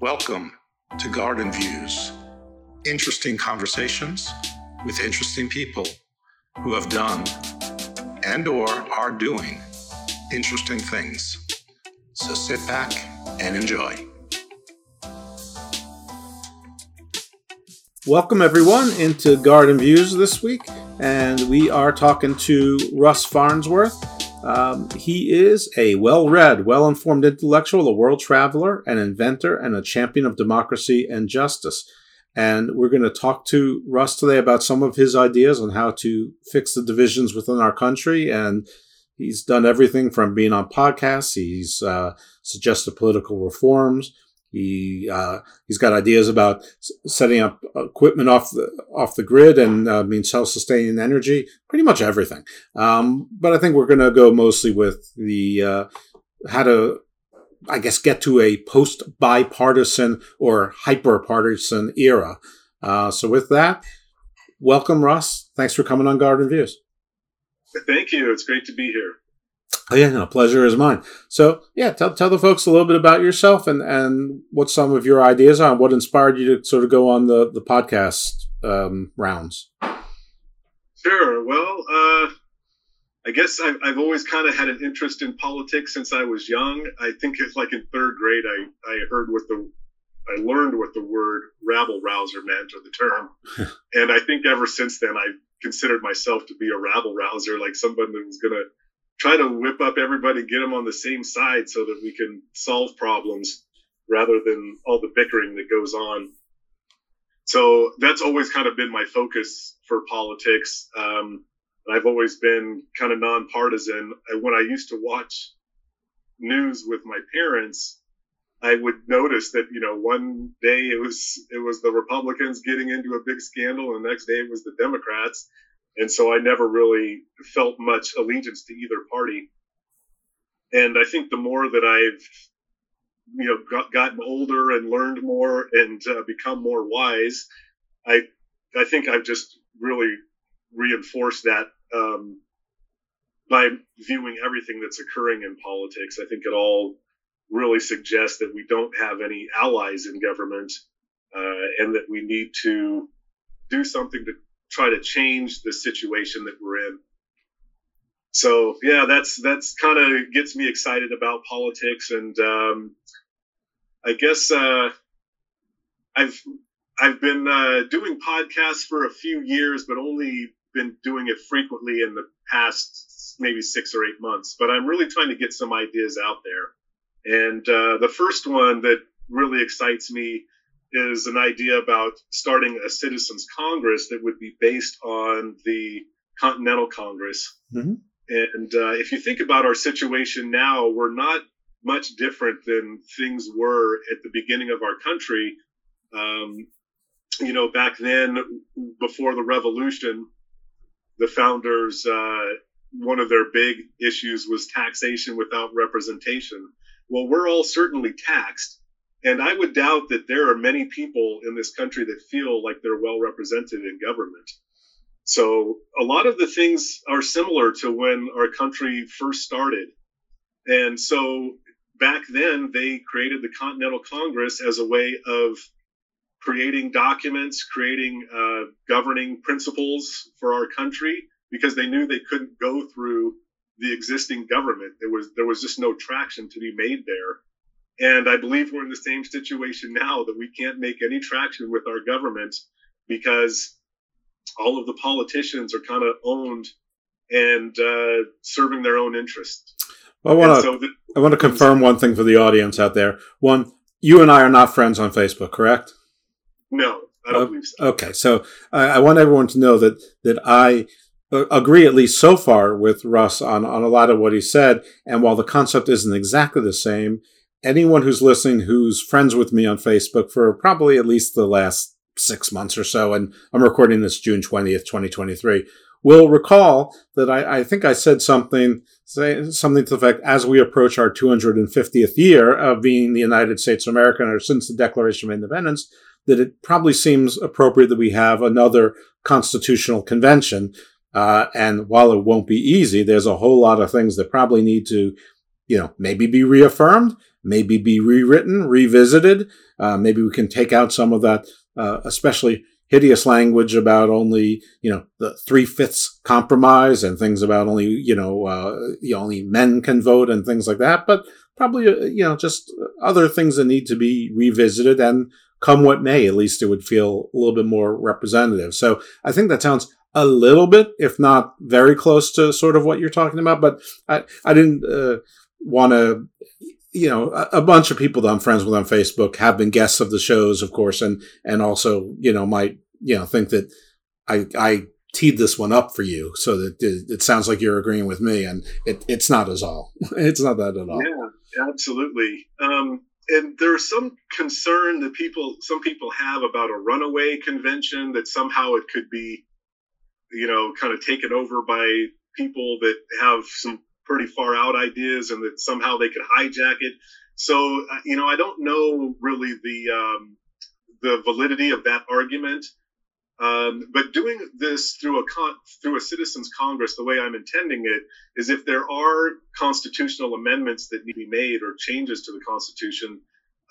Welcome to Garden Views. Interesting conversations with interesting people who have done and or are doing interesting things. So sit back and enjoy. Welcome everyone into Garden Views this week, and we are talking to Russ Farnsworth. Um, he is a well read, well informed intellectual, a world traveler, an inventor, and a champion of democracy and justice. And we're going to talk to Russ today about some of his ideas on how to fix the divisions within our country. And he's done everything from being on podcasts, he's uh, suggested political reforms. He uh, he's got ideas about setting up equipment off the off the grid and uh, self sustaining energy. Pretty much everything. Um, but I think we're going to go mostly with the uh, how to, I guess, get to a post bipartisan or hyper partisan era. Uh, so with that, welcome, Russ. Thanks for coming on Garden Views. Thank you. It's great to be here. Oh, yeah, no, pleasure is mine. So, yeah, tell, tell the folks a little bit about yourself and, and what some of your ideas are, and what inspired you to sort of go on the, the podcast um, rounds. Sure. Well, uh, I guess I've, I've always kind of had an interest in politics since I was young. I think it's like in third grade, I, I heard what the I learned what the word rabble rouser meant or the term. and I think ever since then, I've considered myself to be a rabble rouser, like somebody who's going to try to whip up everybody, get them on the same side so that we can solve problems rather than all the bickering that goes on. So that's always kind of been my focus for politics. Um, I've always been kind of nonpartisan. When I used to watch news with my parents, I would notice that you know one day it was it was the Republicans getting into a big scandal, and the next day it was the Democrats, and so I never really felt much allegiance to either party. And I think the more that I've, you know, got, gotten older and learned more and uh, become more wise, I, I think I've just really reinforced that um, by viewing everything that's occurring in politics. I think it all really suggests that we don't have any allies in government, uh, and that we need to do something to try to change the situation that we're in. So yeah, that's that's kind of gets me excited about politics, and um, I guess uh, I've I've been uh, doing podcasts for a few years, but only been doing it frequently in the past maybe six or eight months. But I'm really trying to get some ideas out there, and uh, the first one that really excites me is an idea about starting a citizens congress that would be based on the continental congress. Mm-hmm. and uh, if you think about our situation now we're not much different than things were at the beginning of our country. Um, you know back then before the revolution the founders uh, one of their big issues was taxation without representation. Well we're all certainly taxed and I would doubt that there are many people in this country that feel like they're well represented in government. So a lot of the things are similar to when our country first started. And so back then, they created the Continental Congress as a way of creating documents, creating uh, governing principles for our country, because they knew they couldn't go through the existing government. There was there was just no traction to be made there. And I believe we're in the same situation now that we can't make any traction with our government because all of the politicians are kind of owned and uh, serving their own interests. Well, I want to so I want to confirm one thing for the audience out there. One, you and I are not friends on Facebook, correct? No, I don't uh, believe so. Okay, so I, I want everyone to know that that I uh, agree at least so far with Russ on on a lot of what he said. And while the concept isn't exactly the same, anyone who's listening who's friends with me on Facebook for probably at least the last six months or so, and I'm recording this June 20th, 2023, will recall that I, I think I said something, say, something to the effect as we approach our 250th year of being the United States of America, or since the Declaration of Independence, that it probably seems appropriate that we have another constitutional convention. Uh, and while it won't be easy, there's a whole lot of things that probably need to, you know, maybe be reaffirmed, maybe be rewritten, revisited. Uh, maybe we can take out some of that, uh, especially hideous language about only you know the three fifths compromise and things about only you know, uh, only men can vote and things like that. But probably uh, you know just other things that need to be revisited and come what may, at least it would feel a little bit more representative. So I think that sounds a little bit, if not very close to sort of what you're talking about. But I, I didn't uh, want to, you know, a, a, bunch of people that I'm friends with on Facebook have been guests of the shows, of course, and and also, you know, might you know think that I I teed this one up for you so that it, it sounds like you're agreeing with me, and it, it's not as all. it's not that at all. Yeah, absolutely. Um, and there's some concern that people some people have about a runaway convention that somehow it could be you know kind of taken over by people that have some pretty far out ideas and that somehow they could hijack it. So uh, you know i don't know really the um, the validity of that argument. Um, but doing this through a con- through a citizens congress the way i'm intending it is if there are constitutional amendments that need to be made or changes to the constitution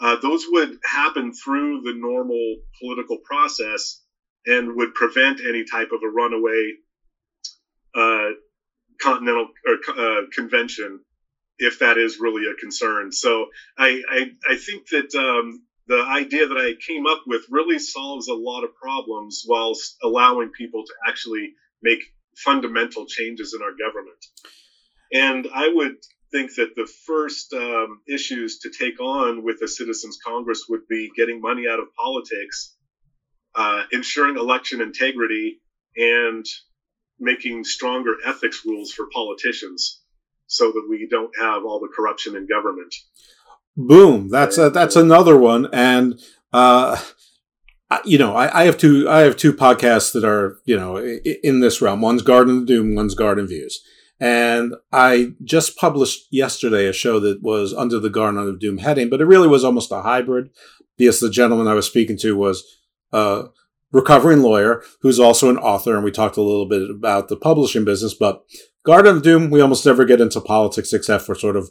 uh, those would happen through the normal political process and would prevent any type of a runaway uh, continental or uh, convention if that is really a concern. So I I, I think that um, the idea that I came up with really solves a lot of problems whilst allowing people to actually make fundamental changes in our government. And I would think that the first um, issues to take on with a citizens congress would be getting money out of politics uh, ensuring election integrity and making stronger ethics rules for politicians so that we don't have all the corruption in government. Boom! That's a, that's uh, another one, and uh, you know, I, I, have two I have two podcasts that are you know in this realm. One's Garden of Doom, one's Garden Views, and I just published yesterday a show that was under the Garden of Doom heading, but it really was almost a hybrid because the gentleman I was speaking to was a recovering lawyer who's also an author, and we talked a little bit about the publishing business. But Garden of Doom, we almost never get into politics except for sort of,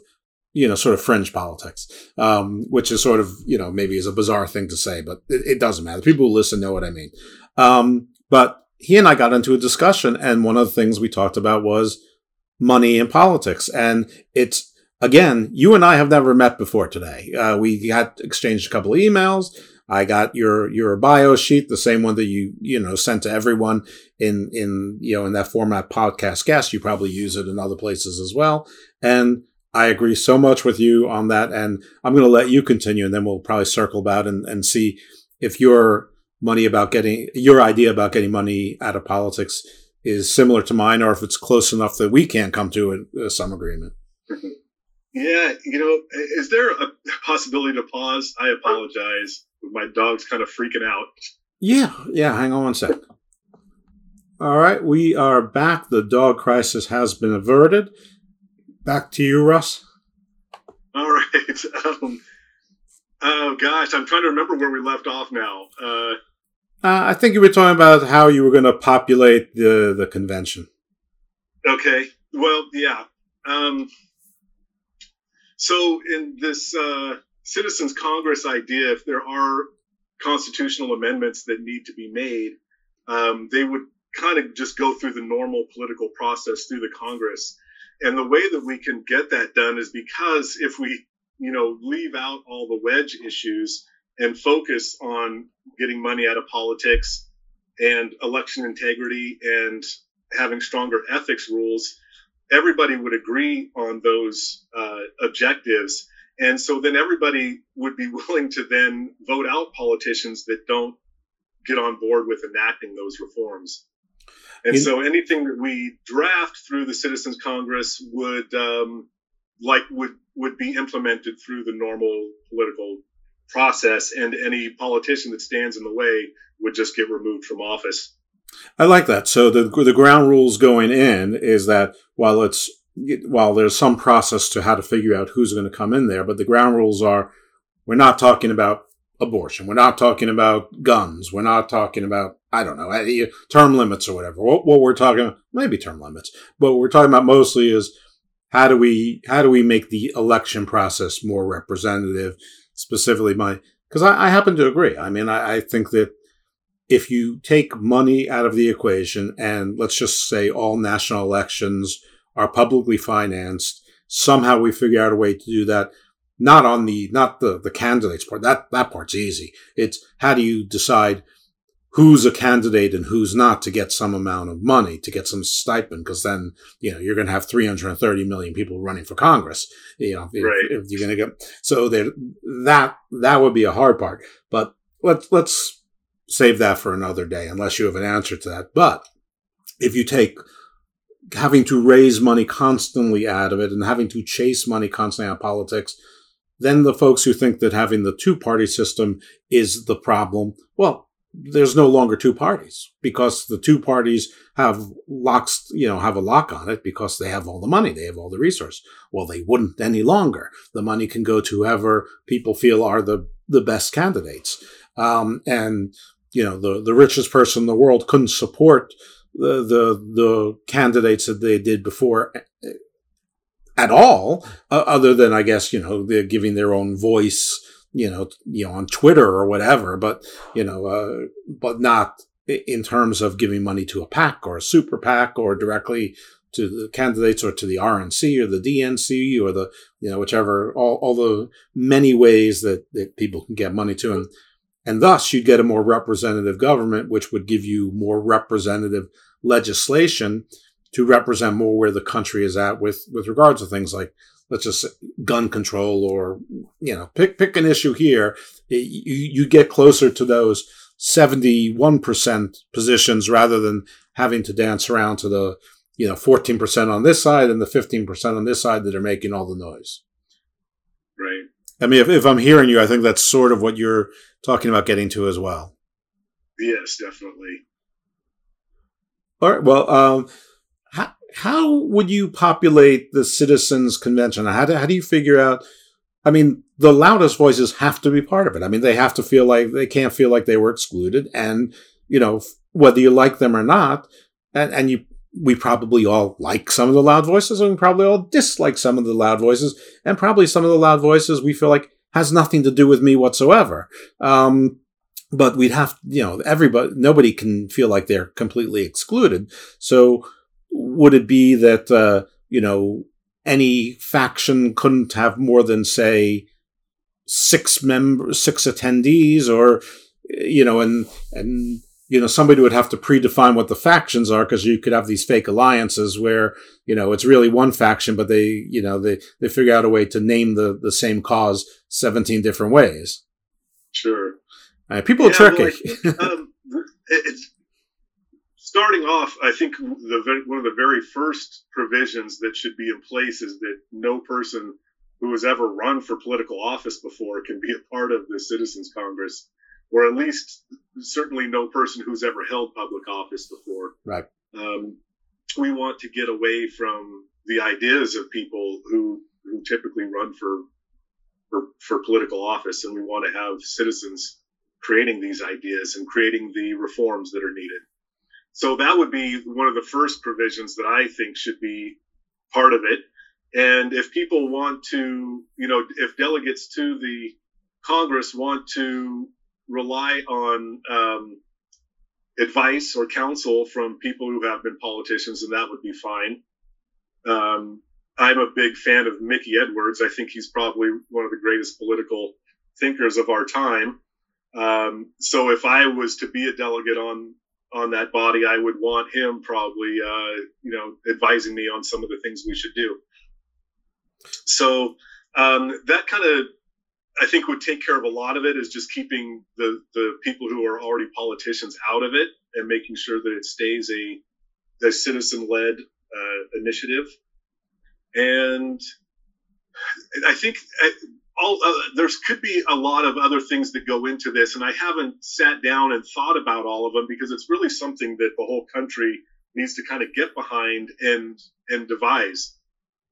you know, sort of fringe politics, um, which is sort of, you know, maybe is a bizarre thing to say, but it, it doesn't matter. People who listen know what I mean. Um, but he and I got into a discussion, and one of the things we talked about was money in politics, and it's again, you and I have never met before today. Uh, we had exchanged a couple of emails. I got your your bio sheet, the same one that you you know sent to everyone in in you know in that format podcast guest. You probably use it in other places as well, and I agree so much with you on that. And I'm going to let you continue, and then we'll probably circle back and and see if your money about getting your idea about getting money out of politics is similar to mine, or if it's close enough that we can come to a, uh, some agreement. Yeah, you know, is there a possibility to pause? I apologize my dog's kind of freaking out. Yeah, yeah. Hang on one sec. All right, we are back. The dog crisis has been averted. Back to you, Russ. All right. Um, oh gosh, I'm trying to remember where we left off now. Uh, uh, I think you were talking about how you were going to populate the the convention. Okay. Well, yeah. Um, so in this uh, Citizens Congress idea, if there are constitutional amendments that need to be made, um, they would kind of just go through the normal political process through the Congress. And the way that we can get that done is because if we, you know, leave out all the wedge issues and focus on getting money out of politics and election integrity and having stronger ethics rules, everybody would agree on those uh, objectives and so then everybody would be willing to then vote out politicians that don't get on board with enacting those reforms. And In- so anything that we draft through the Citizens Congress would um, like would would be implemented through the normal political process, and any politician that stands in the way would just get removed from office. I like that. So the the ground rules going in is that while it's while there's some process to how to figure out who's going to come in there, but the ground rules are we're not talking about abortion. We're not talking about guns. We're not talking about, I don't know, term limits or whatever. What, what we're talking about, maybe term limits, but what we're talking about mostly is how do we how do we make the election process more representative? Specifically, my because I, I, happen to agree. I mean, I, I think that if you take money out of the equation and let's just say all national elections are publicly financed, somehow we figure out a way to do that. Not on the not the the candidates part. That that part's easy. It's how do you decide who's a candidate and who's not to get some amount of money to get some stipend? Because then you know you're going to have 330 million people running for congress you know if, right. if you're going to get so there that that would be a hard part. But let's let's save that for another day unless you have an answer to that. But if you take having to raise money constantly out of it and having to chase money constantly out of politics then the folks who think that having the two party system is the problem, well, there's no longer two parties because the two parties have locks, you know, have a lock on it because they have all the money, they have all the resource. Well, they wouldn't any longer. The money can go to whoever people feel are the the best candidates. Um, and you know, the the richest person in the world couldn't support the the the candidates that they did before at all, uh, other than I guess you know they're giving their own voice, you know, you know on Twitter or whatever, but you know, uh, but not in terms of giving money to a PAC or a super PAC or directly to the candidates or to the RNC or the DNC or the you know whichever all, all the many ways that, that people can get money to and and thus you'd get a more representative government which would give you more representative legislation to represent more where the country is at with with regards to things like let's just say gun control or you know pick pick an issue here. You you get closer to those 71% positions rather than having to dance around to the you know 14% on this side and the 15% on this side that are making all the noise. Right. I mean if, if i'm hearing you i think that's sort of what you're talking about getting to as well. Yes definitely all right well um how would you populate the citizens convention? How do, how do you figure out? I mean, the loudest voices have to be part of it. I mean, they have to feel like they can't feel like they were excluded. And, you know, whether you like them or not, and, and you, we probably all like some of the loud voices and we probably all dislike some of the loud voices and probably some of the loud voices we feel like has nothing to do with me whatsoever. Um, but we'd have, you know, everybody, nobody can feel like they're completely excluded. So, would it be that uh, you know any faction couldn't have more than say six members, six attendees, or you know, and and you know somebody would have to predefine what the factions are because you could have these fake alliances where you know it's really one faction, but they you know they they figure out a way to name the the same cause seventeen different ways. Sure. Uh, people yeah, are tricky. Like, um, it's starting off, I think the one of the very first provisions that should be in place is that no person who has ever run for political office before can be a part of the Citizens Congress, or at least certainly no person who's ever held public office before. Right. Um, we want to get away from the ideas of people who who typically run for for, for political office, and we want to have citizens creating these ideas and creating the reforms that are needed. So that would be one of the first provisions that I think should be part of it. And if people want to, you know, if delegates to the Congress want to rely on um, advice or counsel from people who have been politicians, then that would be fine. Um, I'm a big fan of Mickey Edwards. I think he's probably one of the greatest political thinkers of our time. Um, so if I was to be a delegate on on that body, I would want him probably, uh, you know, advising me on some of the things we should do. So um, that kind of, I think, would take care of a lot of it. Is just keeping the the people who are already politicians out of it and making sure that it stays a, a citizen led uh, initiative. And I think all uh, there's could be a lot of other things that go into this, and I haven't sat down and thought about all of them because it's really something that the whole country needs to kind of get behind and and devise.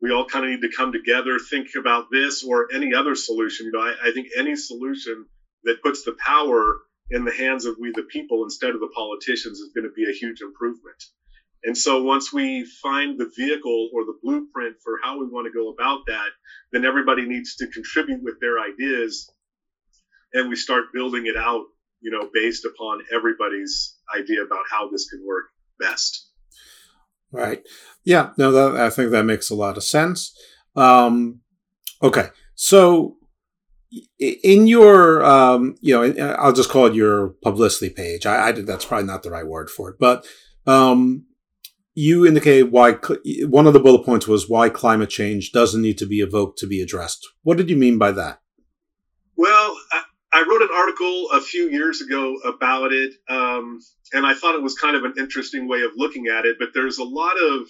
We all kind of need to come together, think about this or any other solution. You know, I, I think any solution that puts the power in the hands of we the people instead of the politicians is going to be a huge improvement. And so once we find the vehicle or the blueprint for how we want to go about that, then everybody needs to contribute with their ideas and we start building it out, you know, based upon everybody's idea about how this can work best. Right. Yeah. No, that, I think that makes a lot of sense. Um, okay. So in your, um, you know, I'll just call it your publicity page. I, I that's probably not the right word for it, but, um, you indicated why one of the bullet points was why climate change doesn't need to be evoked to be addressed. What did you mean by that? Well, I, I wrote an article a few years ago about it, um, and I thought it was kind of an interesting way of looking at it. But there's a lot of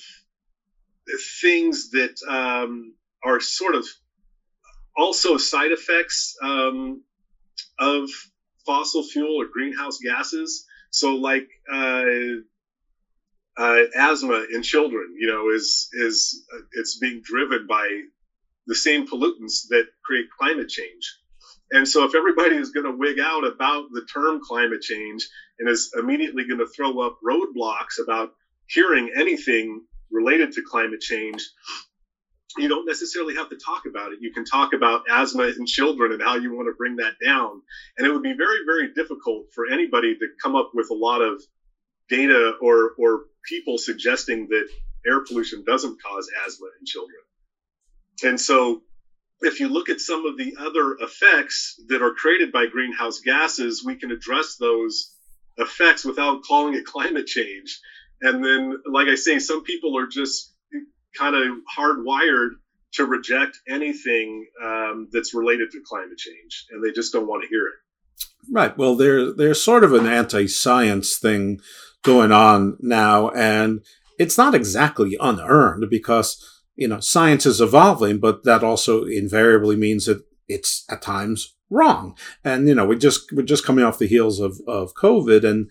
things that um, are sort of also side effects um, of fossil fuel or greenhouse gases. So, like uh, uh, asthma in children, you know, is is uh, it's being driven by the same pollutants that create climate change. And so, if everybody is going to wig out about the term climate change and is immediately going to throw up roadblocks about hearing anything related to climate change, you don't necessarily have to talk about it. You can talk about asthma in children and how you want to bring that down. And it would be very, very difficult for anybody to come up with a lot of data or, or people suggesting that air pollution doesn't cause asthma in children. And so if you look at some of the other effects that are created by greenhouse gases, we can address those effects without calling it climate change. And then, like I say, some people are just kind of hardwired to reject anything um, that's related to climate change, and they just don't want to hear it. Right. Well, there there's sort of an anti-science thing going on now, and it's not exactly unearned because you know science is evolving, but that also invariably means that it's at times wrong. And you know, we just we're just coming off the heels of of COVID, and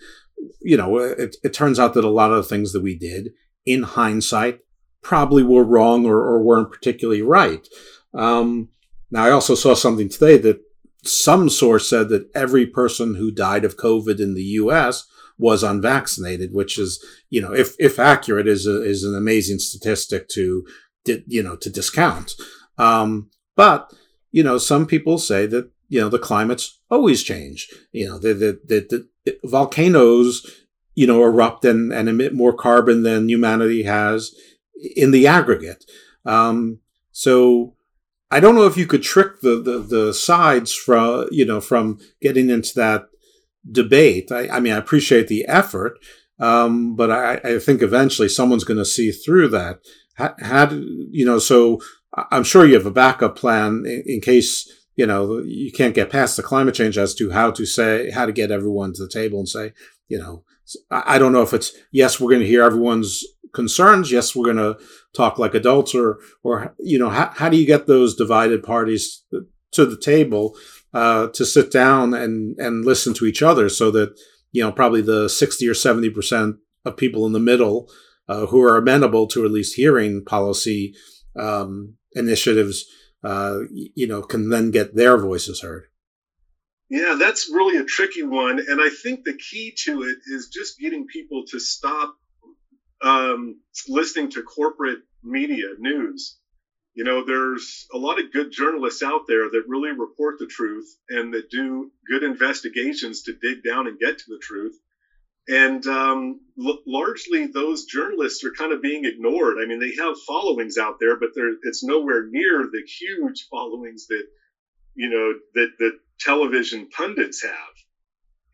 you know, it, it turns out that a lot of the things that we did in hindsight probably were wrong or, or weren't particularly right. Um, now, I also saw something today that some source said that every person who died of COVID in the U.S was unvaccinated, which is, you know, if, if accurate is a, is an amazing statistic to, you know, to discount. Um, but, you know, some people say that, you know, the climates always change, you know, the, the, the, volcanoes, you know, erupt and, and emit more carbon than humanity has in the aggregate. Um, so I don't know if you could trick the, the, the sides from, you know, from getting into that debate. I, I mean, I appreciate the effort, um, but I, I, think eventually someone's going to see through that. How, how do, you know, so I'm sure you have a backup plan in, in, case, you know, you can't get past the climate change as to how to say, how to get everyone to the table and say, you know, I don't know if it's, yes, we're going to hear everyone's concerns. Yes, we're going to talk like adults or, or, you know, how, how do you get those divided parties to the table uh, to sit down and and listen to each other, so that you know probably the sixty or seventy percent of people in the middle uh, who are amenable to at least hearing policy um, initiatives, uh, you know, can then get their voices heard. Yeah, that's really a tricky one, and I think the key to it is just getting people to stop um, listening to corporate media news you know, there's a lot of good journalists out there that really report the truth and that do good investigations to dig down and get to the truth. And um, l- largely, those journalists are kind of being ignored. I mean, they have followings out there, but it's nowhere near the huge followings that you know that that television pundits have.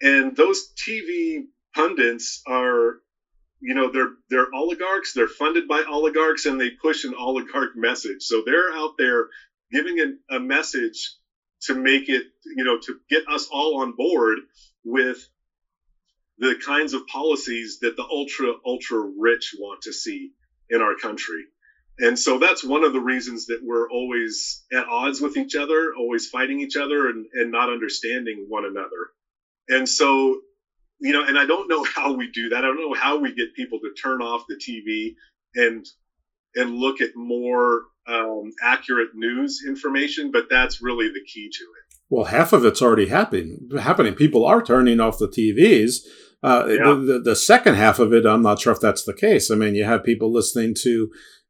And those TV pundits are you know they're they're oligarchs they're funded by oligarchs and they push an oligarch message. So they're out there giving a, a message to make it you know to get us all on board with the kinds of policies that the ultra ultra rich want to see in our country. And so that's one of the reasons that we're always at odds with each other always fighting each other and, and not understanding one another. And so you know, and I don't know how we do that. I don't know how we get people to turn off the TV and and look at more um, accurate news information, but that's really the key to it. Well, half of it's already happening. Happening. People are turning off the TVs, Uh, yeah. the, the, the second half of it, I'm not sure if that's the case. I mean, you have people listening to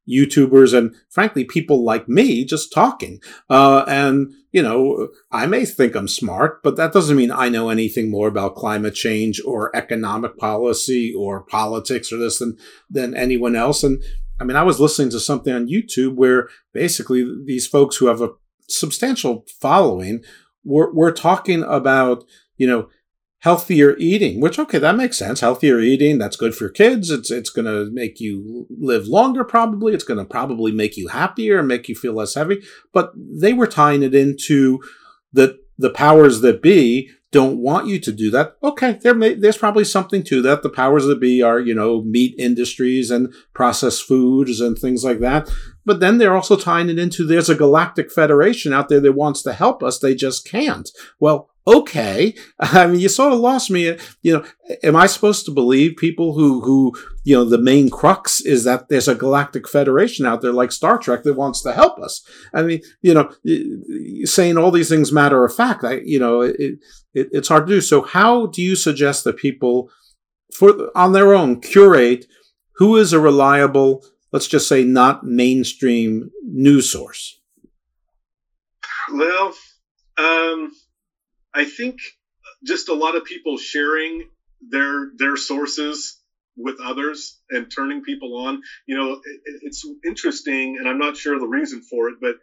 YouTubers and frankly, people like me just talking. Uh, and, you know, I may think I'm smart, but that doesn't mean I know anything more about climate change or economic policy or politics or this than, than anyone else. And I mean, I was listening to something on YouTube where basically these folks who have a substantial following were, were talking about, you know, healthier eating, which okay, that makes sense. Healthier eating, that's good for kids. It's it's going to make you live longer probably. It's going to probably make you happier and make you feel less heavy. But they were tying it into the the powers that be don't want you to do that. Okay, there may, there's probably something to that. The powers that be are, you know, meat industries and processed foods and things like that. But then they're also tying it into there's a galactic federation out there that wants to help us. They just can't. Well, okay. I mean, you sort of lost me. You know, am I supposed to believe people who, who, you know, the main crux is that there's a galactic federation out there like Star Trek that wants to help us? I mean, you know, saying all these things matter of fact, I, you know, it, it, it's hard to do. So how do you suggest that people for, on their own curate who is a reliable, let's just say not mainstream news source? Well, um, I think just a lot of people sharing their their sources with others and turning people on. You know, it, it's interesting, and I'm not sure the reason for it, but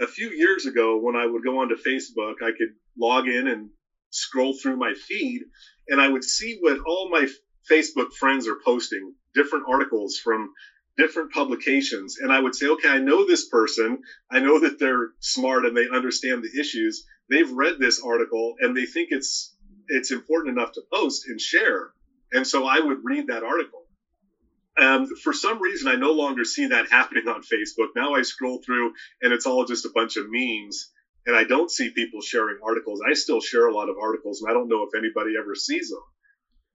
a few years ago, when I would go onto Facebook, I could log in and scroll through my feed, and I would see what all my Facebook friends are posting, different articles from different publications. And I would say, okay, I know this person. I know that they're smart and they understand the issues they've read this article and they think it's it's important enough to post and share. And so I would read that article. Um, for some reason, I no longer see that happening on Facebook. Now I scroll through and it's all just a bunch of memes, and I don't see people sharing articles. I still share a lot of articles, and I don't know if anybody ever sees them.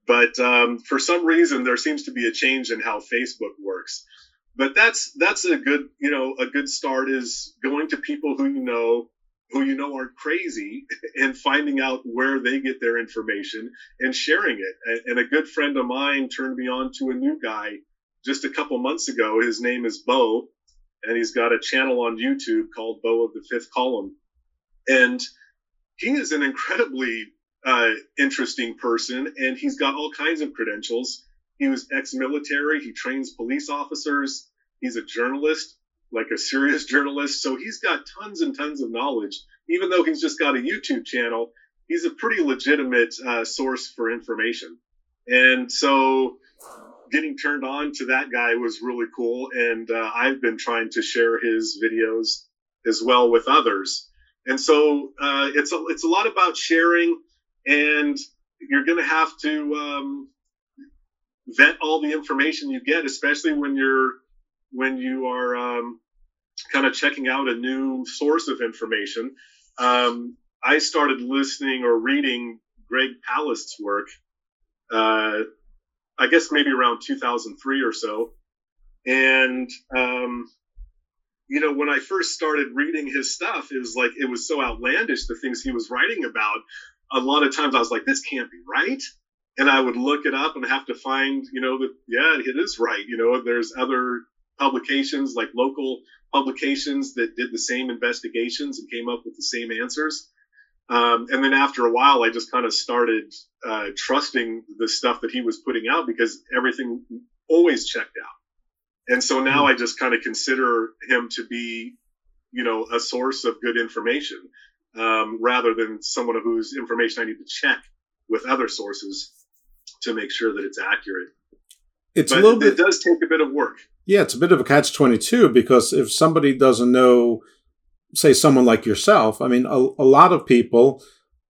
But um, for some reason, there seems to be a change in how Facebook works. But that's that's a good you know a good start is going to people who you know who you know aren't crazy and finding out where they get their information and sharing it. And a good friend of mine turned me on to a new guy just a couple months ago. His name is Beau, and he's got a channel on YouTube called Beau of the Fifth Column. And he is an incredibly uh, interesting person, and he's got all kinds of credentials. He was ex military, he trains police officers, he's a journalist like a serious journalist. So he's got tons and tons of knowledge. Even though he's just got a YouTube channel, he's a pretty legitimate uh, source for information. And so getting turned on to that guy was really cool. And uh, I've been trying to share his videos as well with others. And so uh, it's a, it's a lot about sharing, and you're going to have to um, vet all the information you get, especially when you're when you are um, kind of checking out a new source of information. Um, I started listening or reading Greg Palast's work, uh, I guess maybe around 2003 or so. And, um, you know, when I first started reading his stuff, it was like, it was so outlandish, the things he was writing about. A lot of times I was like, this can't be right. And I would look it up and have to find, you know, that, yeah, it is right. You know, there's other publications, like local publications that did the same investigations and came up with the same answers. Um, and then after a while, I just kind of started uh, trusting the stuff that he was putting out because everything always checked out. And so now mm-hmm. I just kind of consider him to be, you know, a source of good information um, rather than someone whose information I need to check with other sources to make sure that it's accurate. It's but a little bit. It does take a bit of work. Yeah, it's a bit of a catch 22 because if somebody doesn't know, say, someone like yourself, I mean, a, a lot of people,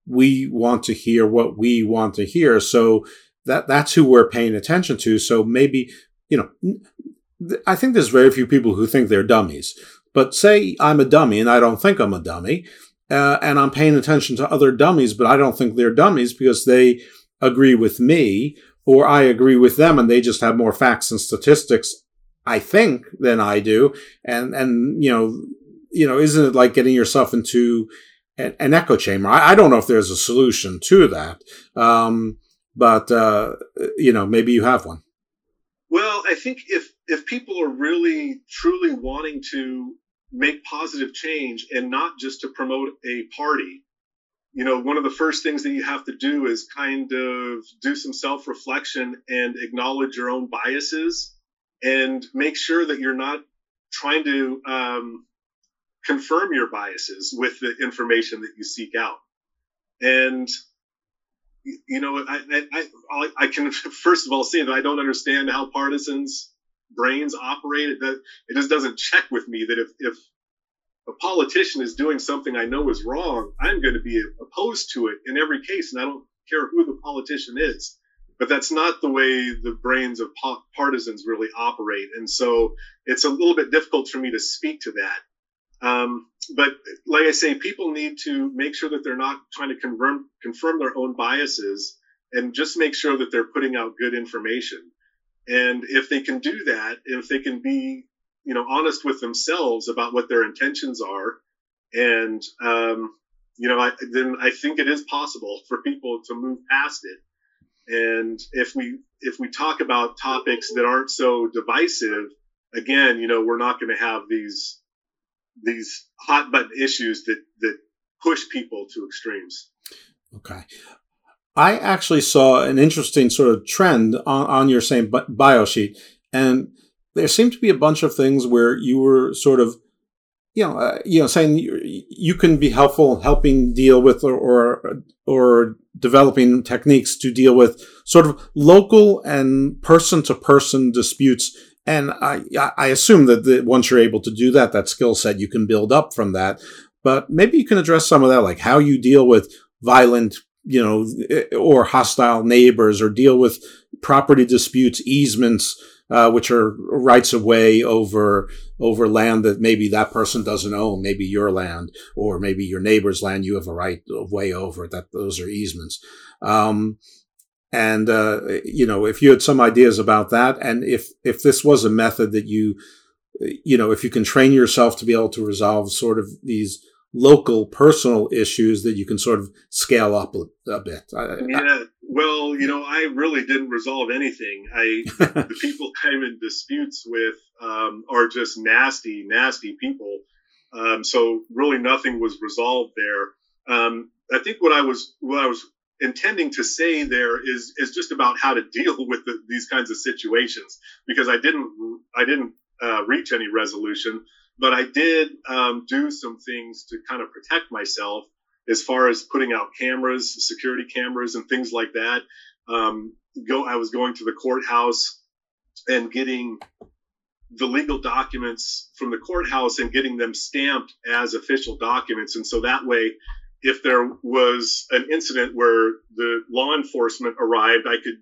we want to hear what we want to hear. So that that's who we're paying attention to. So maybe, you know, I think there's very few people who think they're dummies. But say I'm a dummy and I don't think I'm a dummy, uh, and I'm paying attention to other dummies, but I don't think they're dummies because they agree with me or I agree with them and they just have more facts and statistics I think, than I do. And, and, you know, you know, isn't it like getting yourself into an, an echo chamber? I, I, don't know if there's a solution to that. Um, but uh, you know, maybe you have one. Well, I think if if people are really truly wanting to make positive change and not just to promote a party, you know, one of the first things that you have to do is kind of do some self reflection and acknowledge your own biases and make sure that you're not trying to um, confirm your biases with the information that you seek out. And you know, I, I, I, can first of all say that I don't understand how partisans' brains operate. That it just doesn't check with me that if, if a politician is doing something I know is wrong, I'm going to be opposed to it in every case, and I don't care who the politician is. But that's not the way the brains of partisans really operate, and so it's a little bit difficult for me to speak to that. Um, but like I say, people need to make sure that they're not trying to confirm confirm their own biases and just make sure that they're putting out good information. And if they can do that, if they can be, you know, honest with themselves about what their intentions are, and um, you know, I, then I think it is possible for people to move past it. And if we if we talk about topics that aren't so divisive, again, you know, we're not going to have these these hot button issues that that push people to extremes. Okay. I actually saw an interesting sort of trend on, on your same bio sheet, and there seemed to be a bunch of things where you were sort of, you know, uh, you know, saying you, you, can be helpful helping deal with or, or or developing techniques to deal with sort of local and person to person disputes and I, I assume that the, once you're able to do that, that skill set, you can build up from that. But maybe you can address some of that, like how you deal with violent, you know, eh, or hostile neighbors, or deal with property disputes, easements, uh, which are rights of way over over land that maybe that person doesn't own, maybe your land, or maybe your neighbor's land. You have a right of way over. That those are easements. Um, and uh, you know if you had some ideas about that and if if this was a method that you you know if you can train yourself to be able to resolve sort of these local personal issues that you can sort of scale up a, a bit yeah I, well you know i really didn't resolve anything. I the people i'm in disputes with um, are just nasty nasty people. Um, so really nothing was resolved there. Um, i think what i was what i was intending to say there is is just about how to deal with the, these kinds of situations because I didn't I didn't uh, reach any resolution, but I did um, do some things to kind of protect myself as far as putting out cameras, security cameras, and things like that. Um, go I was going to the courthouse and getting the legal documents from the courthouse and getting them stamped as official documents, and so that way if there was an incident where the law enforcement arrived, I could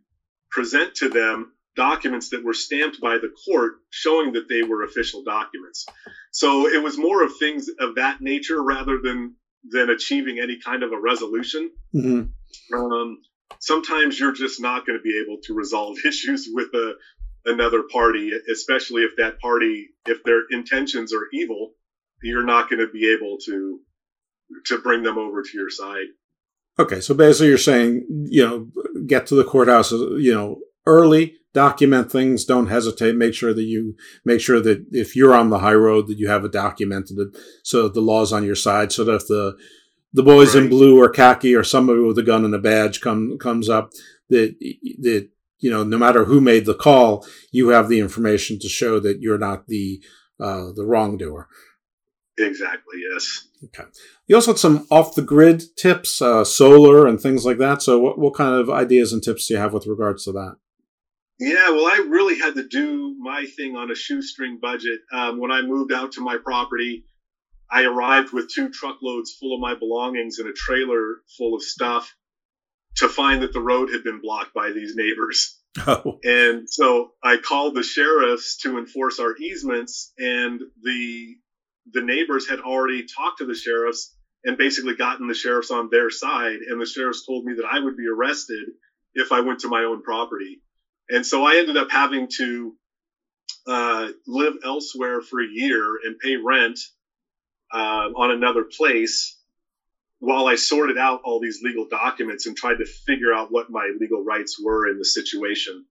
present to them documents that were stamped by the court showing that they were official documents. So it was more of things of that nature rather than than achieving any kind of a resolution. Mm-hmm. Um, sometimes you're just not going to be able to resolve issues with a, another party, especially if that party, if their intentions are evil, you're not going to be able to to bring them over to your side. Okay, so basically you're saying, you know, get to the courthouse, you know, early, document things, don't hesitate, make sure that you make sure that if you're on the high road that you have it documented so that the law's on your side so that if the the boys right. in blue or khaki or somebody with a gun and a badge come comes up that that you know no matter who made the call you have the information to show that you're not the uh, the wrongdoer Exactly. Yes. Okay. You also had some off the grid tips, uh, solar and things like that. So, what, what kind of ideas and tips do you have with regards to that? Yeah, well, I really had to do my thing on a shoestring budget. Um, when I moved out to my property, I arrived with two truckloads full of my belongings and a trailer full of stuff to find that the road had been blocked by these neighbors. Oh. And so I called the sheriffs to enforce our easements, and the the neighbors had already talked to the sheriffs and basically gotten the sheriffs on their side. And the sheriffs told me that I would be arrested if I went to my own property. And so I ended up having to uh, live elsewhere for a year and pay rent uh, on another place while I sorted out all these legal documents and tried to figure out what my legal rights were in the situation.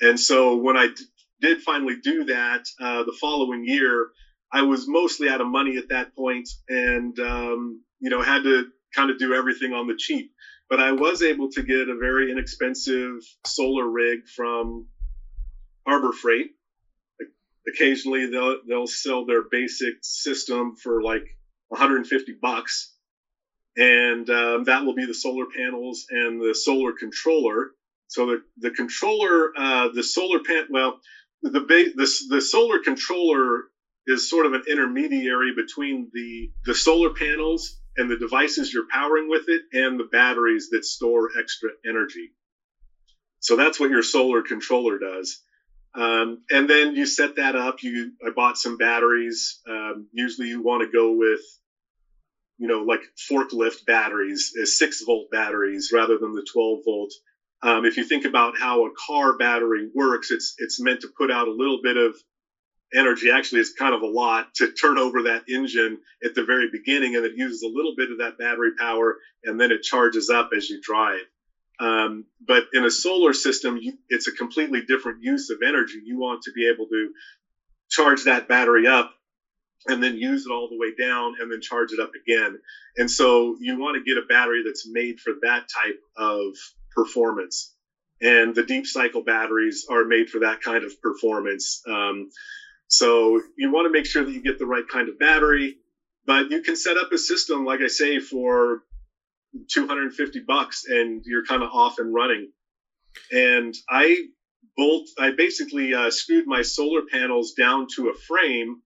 And so when I d- did finally do that uh, the following year, I was mostly out of money at that point and, um, you know, had to kind of do everything on the cheap. But I was able to get a very inexpensive solar rig from Harbor Freight. Occasionally, they'll they'll sell their basic system for like 150 bucks, and um, that will be the solar panels and the solar controller. So the the controller, uh, the solar pan, well, the, ba- the the solar controller is sort of an intermediary between the the solar panels and the devices you're powering with it and the batteries that store extra energy. So that's what your solar controller does. Um, and then you set that up. You, I bought some batteries. Um, usually you want to go with, you know, like forklift batteries, uh, six volt batteries rather than the 12 volt. Um, if you think about how a car battery works, it's it's meant to put out a little bit of energy actually is kind of a lot to turn over that engine at the very beginning and it uses a little bit of that battery power and then it charges up as you drive. Um, but in a solar system you, it's a completely different use of energy. You want to be able to charge that battery up and then use it all the way down and then charge it up again. And so you want to get a battery that's made for that type of performance. And the deep cycle batteries are made for that kind of performance. Um, so you want to make sure that you get the right kind of battery, but you can set up a system, like I say, for 250 bucks and you're kind of off and running. And I bolt, I basically uh, screwed my solar panels down to a frame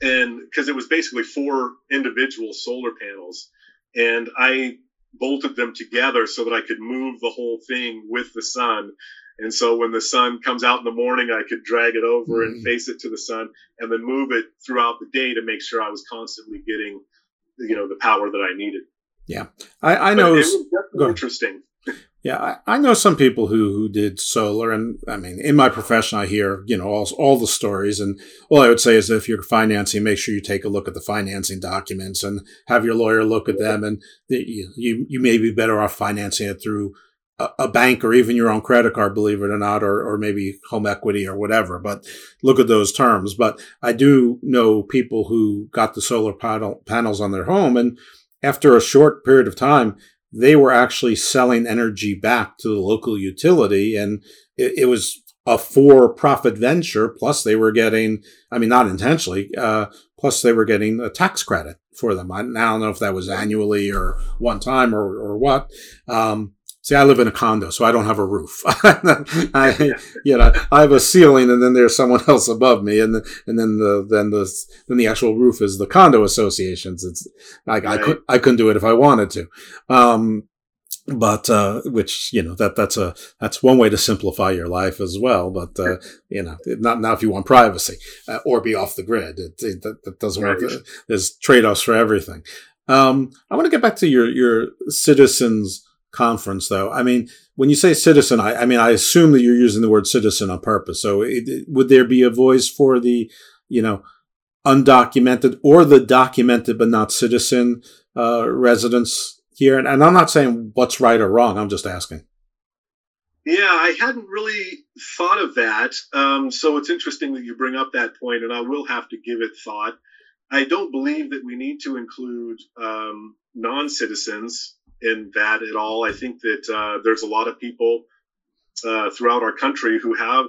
and because it was basically four individual solar panels and I bolted them together so that I could move the whole thing with the sun and so when the sun comes out in the morning, I could drag it over mm-hmm. and face it to the sun and then move it throughout the day to make sure I was constantly getting, you know, the power that I needed. Yeah. I, I know. Interesting. Yeah, I, I, know some people who, who did solar, and I mean, in my profession, I hear you know all all the stories, and all I would say is if you're financing, make sure you take a look at the financing documents and have your lawyer look at them, and the, you you may be better off financing it through a bank or even your own credit card, believe it or not, or, or maybe home equity or whatever. But look at those terms. But I do know people who got the solar panel, panels on their home, and after a short period of time, they were actually selling energy back to the local utility, and it, it was a for-profit venture. Plus, they were getting, I mean, not intentionally, uh, plus they were getting a tax credit for them. I, I, don't know if that was annually or one time or, or what. Um, See, I live in a condo, so I don't have a roof. I, you know, I have a ceiling, and then there's someone else above me, and and then the then the then the actual roof is the condo associations. It's like right. I could I couldn't do it if I wanted to, um, but uh, which you know that that's a that's one way to simplify your life as well. But uh, you know, not now if you want privacy uh, or be off the grid, it, it that, that, doesn't right. work. There's trade offs for everything. Um, I want to get back to your your citizens conference, though. I mean, when you say citizen, I, I mean, I assume that you're using the word citizen on purpose. So, it, it, would there be a voice for the, you know, undocumented or the documented but not citizen uh, residents here? And, and I'm not saying what's right or wrong. I'm just asking. Yeah, I hadn't really thought of that. Um, so it's interesting that you bring up that point, and I will have to give it thought. I don't believe that we need to include um, non citizens in that at all. I think that uh, there's a lot of people uh, throughout our country who have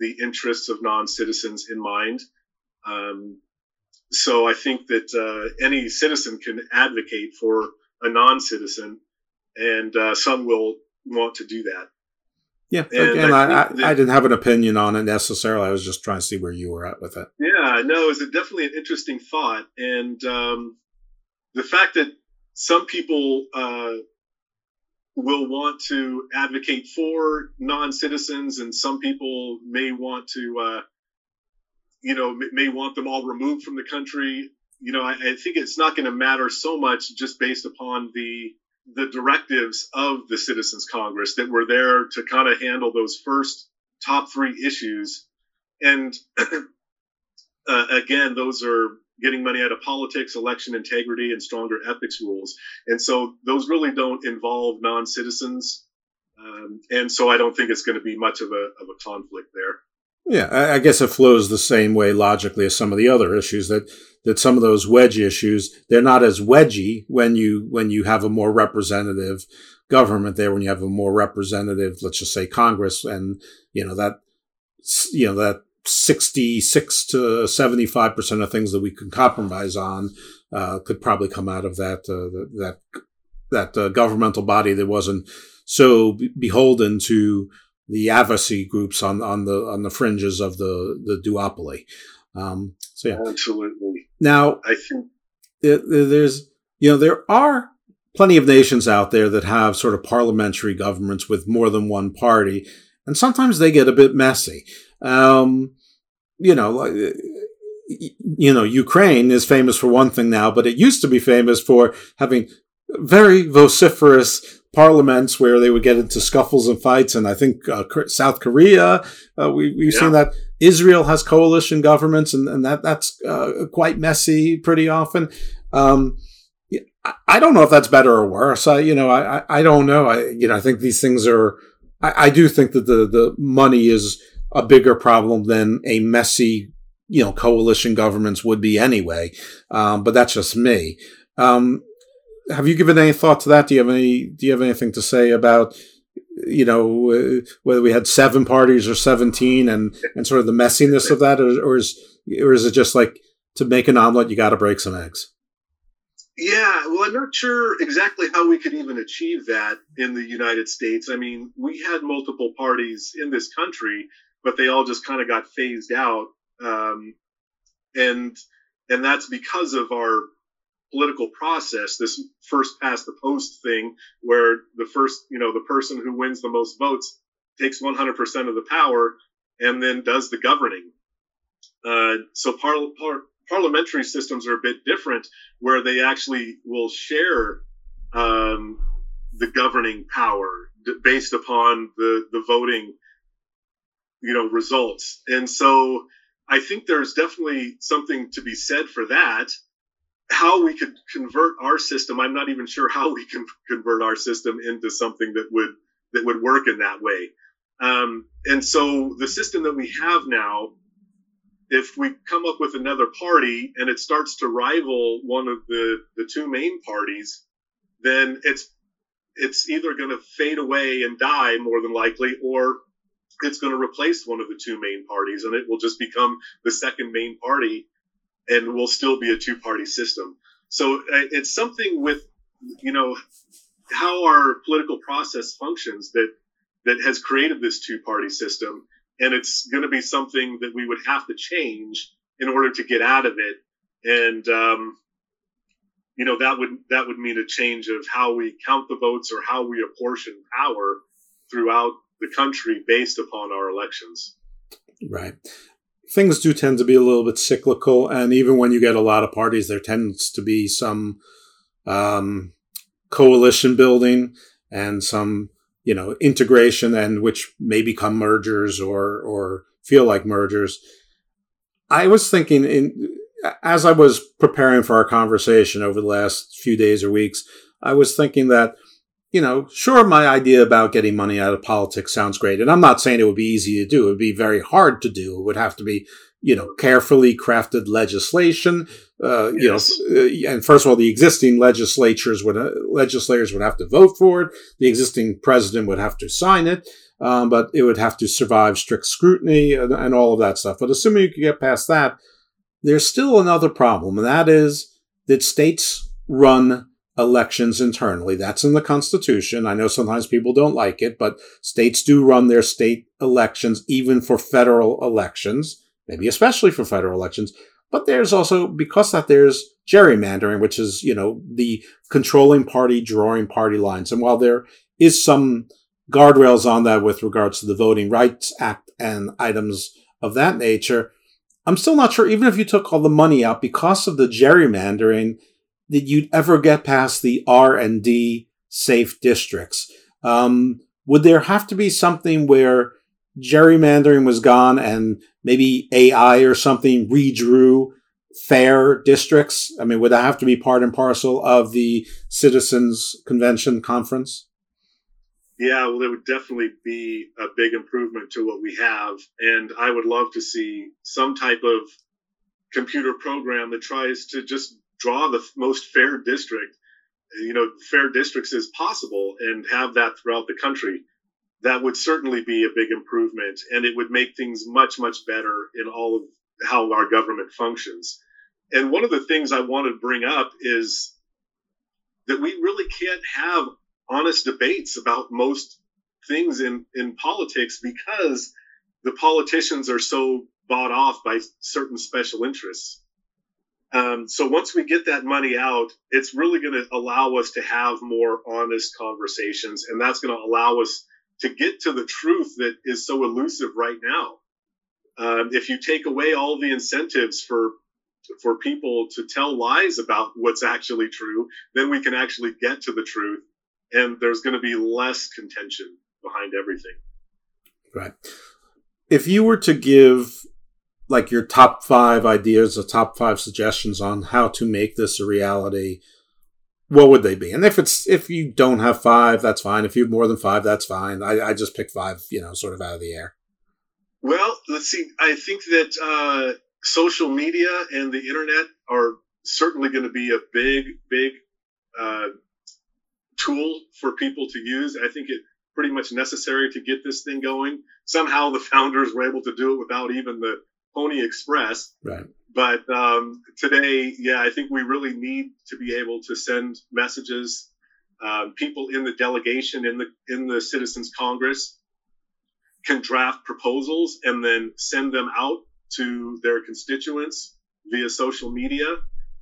the interests of non-citizens in mind. Um, so I think that uh, any citizen can advocate for a non-citizen, and uh, some will want to do that. Yeah, and again, I, I, that, I, didn't have an opinion on it necessarily. I was just trying to see where you were at with it. Yeah, no, it's definitely an interesting thought, and um, the fact that some people uh, will want to advocate for non-citizens, and some people may want to, uh, you know, may want them all removed from the country. You know, I, I think it's not going to matter so much just based upon the the directives of the Citizens Congress that were there to kind of handle those first top three issues. And uh, again, those are getting money out of politics, election integrity, and stronger ethics rules. And so those really don't involve non citizens. Um, and so I don't think it's going to be much of a, of a conflict there. Yeah, I guess it flows the same way logically as some of the other issues that that some of those wedge issues they're not as wedgy when you when you have a more representative government there when you have a more representative let's just say Congress and you know that you know that 66 to 75 percent of things that we can compromise on uh, could probably come out of that uh, that that uh, governmental body that wasn't so beholden to the advocacy groups on, on the on the fringes of the the duopoly. Um, so yeah, absolutely. Now I think there's you know there are plenty of nations out there that have sort of parliamentary governments with more than one party, and sometimes they get a bit messy. Um, you know, you know, Ukraine is famous for one thing now, but it used to be famous for having very vociferous parliaments where they would get into scuffles and fights. And I think uh, South Korea, uh, we, we've yeah. seen that. Israel has coalition governments, and, and that that's uh, quite messy pretty often. Um, I don't know if that's better or worse. I, you know, I, I don't know. I, you know, I think these things are. I, I do think that the the money is a bigger problem than a messy, you know, coalition governments would be anyway. Um, but that's just me. Um, have you given any thought to that? Do you have any? Do you have anything to say about you know uh, whether we had seven parties or seventeen, and and sort of the messiness of that, or, or is or is it just like to make an omelet, you got to break some eggs? Yeah, well, I'm not sure exactly how we could even achieve that in the United States. I mean, we had multiple parties in this country, but they all just kind of got phased out, um, and and that's because of our political process, this first past the post thing, where the first, you know, the person who wins the most votes takes 100% of the power and then does the governing. Uh, so par- par- parliamentary systems are a bit different, where they actually will share um, the governing power based upon the the voting, you know, results. And so I think there's definitely something to be said for that how we could convert our system i'm not even sure how we can convert our system into something that would that would work in that way um, and so the system that we have now if we come up with another party and it starts to rival one of the the two main parties then it's it's either going to fade away and die more than likely or it's going to replace one of the two main parties and it will just become the second main party and will still be a two party system. So uh, it's something with, you know, how our political process functions that that has created this two party system. And it's going to be something that we would have to change in order to get out of it. And, um, you know, that would, that would mean a change of how we count the votes or how we apportion power throughout the country based upon our elections. Right things do tend to be a little bit cyclical, and even when you get a lot of parties, there tends to be some um, coalition building and some you know integration, and which may become mergers or or feel like mergers. I was thinking in as I was preparing for our conversation over the last few days or weeks, I was thinking that you know, sure, my idea about getting money out of politics sounds great. And I'm not saying it would be easy to do. It would be very hard to do. It would have to be, you know, carefully crafted legislation. Uh, yes. You know, uh, and first of all, the existing legislatures would, uh, legislators would have to vote for it. The existing president would have to sign it. Um, but it would have to survive strict scrutiny and, and all of that stuff. But assuming you could get past that, there's still another problem, and that is that states run elections internally. That's in the Constitution. I know sometimes people don't like it, but states do run their state elections even for federal elections, maybe especially for federal elections. But there's also, because that there's gerrymandering, which is, you know, the controlling party drawing party lines. And while there is some guardrails on that with regards to the Voting Rights Act and items of that nature, I'm still not sure, even if you took all the money out because of the gerrymandering, that you'd ever get past the R and D safe districts. Um, would there have to be something where gerrymandering was gone and maybe AI or something redrew fair districts? I mean, would that have to be part and parcel of the citizens convention conference? Yeah, well, it would definitely be a big improvement to what we have. And I would love to see some type of computer program that tries to just draw the most fair district, you know, fair districts as possible and have that throughout the country. That would certainly be a big improvement and it would make things much, much better in all of how our government functions. And one of the things I want to bring up is that we really can't have honest debates about most things in, in politics because the politicians are so bought off by certain special interests. Um, so once we get that money out, it's really going to allow us to have more honest conversations, and that's going to allow us to get to the truth that is so elusive right now. Um, if you take away all the incentives for for people to tell lies about what's actually true, then we can actually get to the truth and there's going to be less contention behind everything. Right. If you were to give like your top five ideas, the top five suggestions on how to make this a reality, what would they be? And if it's if you don't have five, that's fine. If you have more than five, that's fine. I, I just picked five, you know, sort of out of the air. Well, let's see. I think that uh, social media and the internet are certainly going to be a big, big uh, tool for people to use. I think it pretty much necessary to get this thing going. Somehow the founders were able to do it without even the Pony Express. Right. But um, today, yeah, I think we really need to be able to send messages. Um, people in the delegation in the in the Citizens Congress can draft proposals and then send them out to their constituents via social media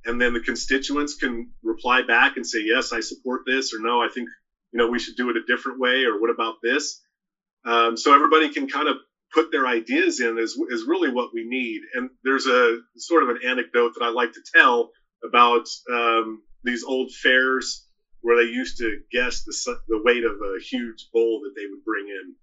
and then the constituents can reply back and say yes i support this or no i think you know we should do it a different way or what about this um, so everybody can kind of put their ideas in is, is really what we need and there's a sort of an anecdote that i like to tell about um, these old fairs where they used to guess the, the weight of a huge bull that they would bring in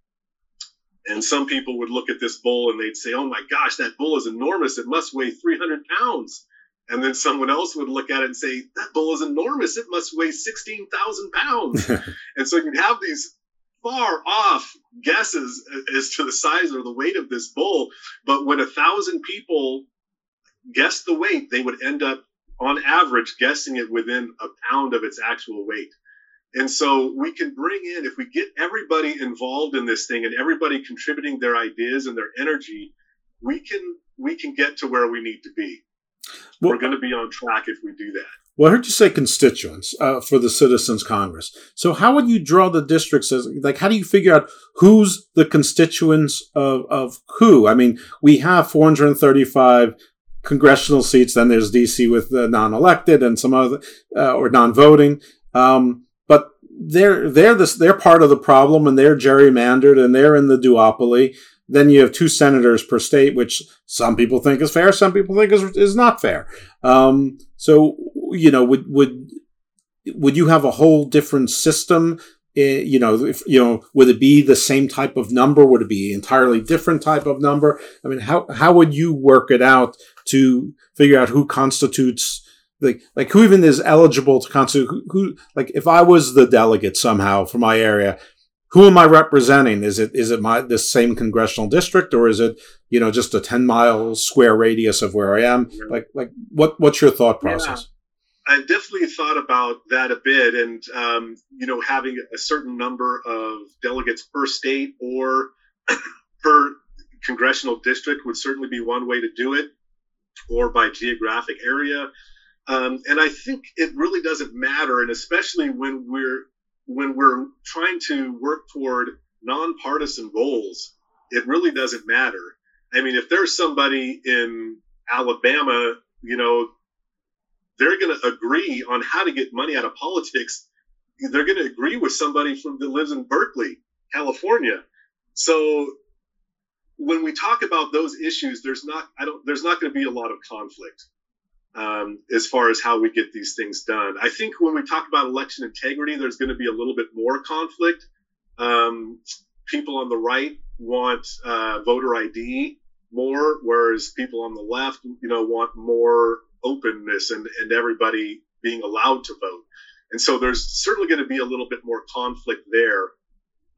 and some people would look at this bull and they'd say, oh my gosh, that bull is enormous. It must weigh 300 pounds. And then someone else would look at it and say, that bull is enormous. It must weigh 16,000 pounds. and so you'd have these far off guesses as to the size or the weight of this bull. But when a thousand people guessed the weight, they would end up on average guessing it within a pound of its actual weight. And so we can bring in, if we get everybody involved in this thing and everybody contributing their ideas and their energy, we can we can get to where we need to be. Well, We're going to be on track if we do that. Well, I heard you say constituents uh, for the Citizens Congress. So, how would you draw the districts? As like, how do you figure out who's the constituents of of who? I mean, we have 435 congressional seats. Then there's DC with the non-elected and some other uh, or non-voting. Um, but they're they're this they're part of the problem, and they're gerrymandered, and they're in the duopoly. Then you have two senators per state, which some people think is fair, some people think is, is not fair. Um, so, you know, would would would you have a whole different system? Eh, you know, if, you know, would it be the same type of number? Would it be entirely different type of number? I mean, how how would you work it out to figure out who constitutes like like who even is eligible to constitute who, who like if I was the delegate somehow for my area, who am I representing? Is it is it my this same congressional district or is it you know just a ten mile square radius of where I am? Like like what what's your thought process? Yeah. I've definitely thought about that a bit, and um, you know having a certain number of delegates per state or per congressional district would certainly be one way to do it, or by geographic area. Um, and I think it really doesn't matter, and especially when we're when we're trying to work toward nonpartisan goals, it really doesn't matter. I mean, if there's somebody in Alabama, you know, they're going to agree on how to get money out of politics. They're going to agree with somebody from that lives in Berkeley, California. So when we talk about those issues, there's not I don't there's not going to be a lot of conflict um, as far as how we get these things done. I think when we talk about election integrity, there's going to be a little bit more conflict. Um, people on the right want uh, voter ID, more, whereas people on the left, you know, want more openness and, and everybody being allowed to vote. And so there's certainly going to be a little bit more conflict there.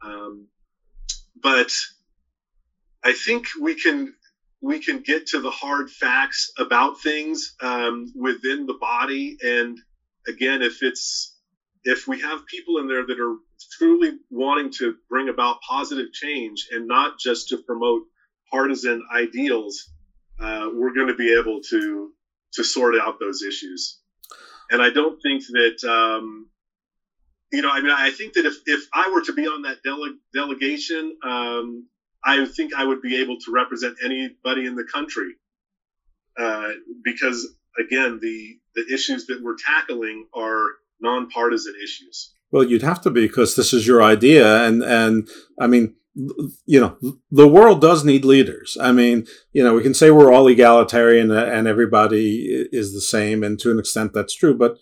Um, but I think we can we can get to the hard facts about things um, within the body. And again, if it's if we have people in there that are truly wanting to bring about positive change and not just to promote partisan ideals, uh, we're going to be able to to sort out those issues. And I don't think that um, you know, I mean, I think that if, if I were to be on that dele- delegation, um, I think I would be able to represent anybody in the country uh, because, again, the the issues that we're tackling are nonpartisan issues. Well, you'd have to be because this is your idea, and and I mean, you know, the world does need leaders. I mean, you know, we can say we're all egalitarian and everybody is the same, and to an extent that's true, but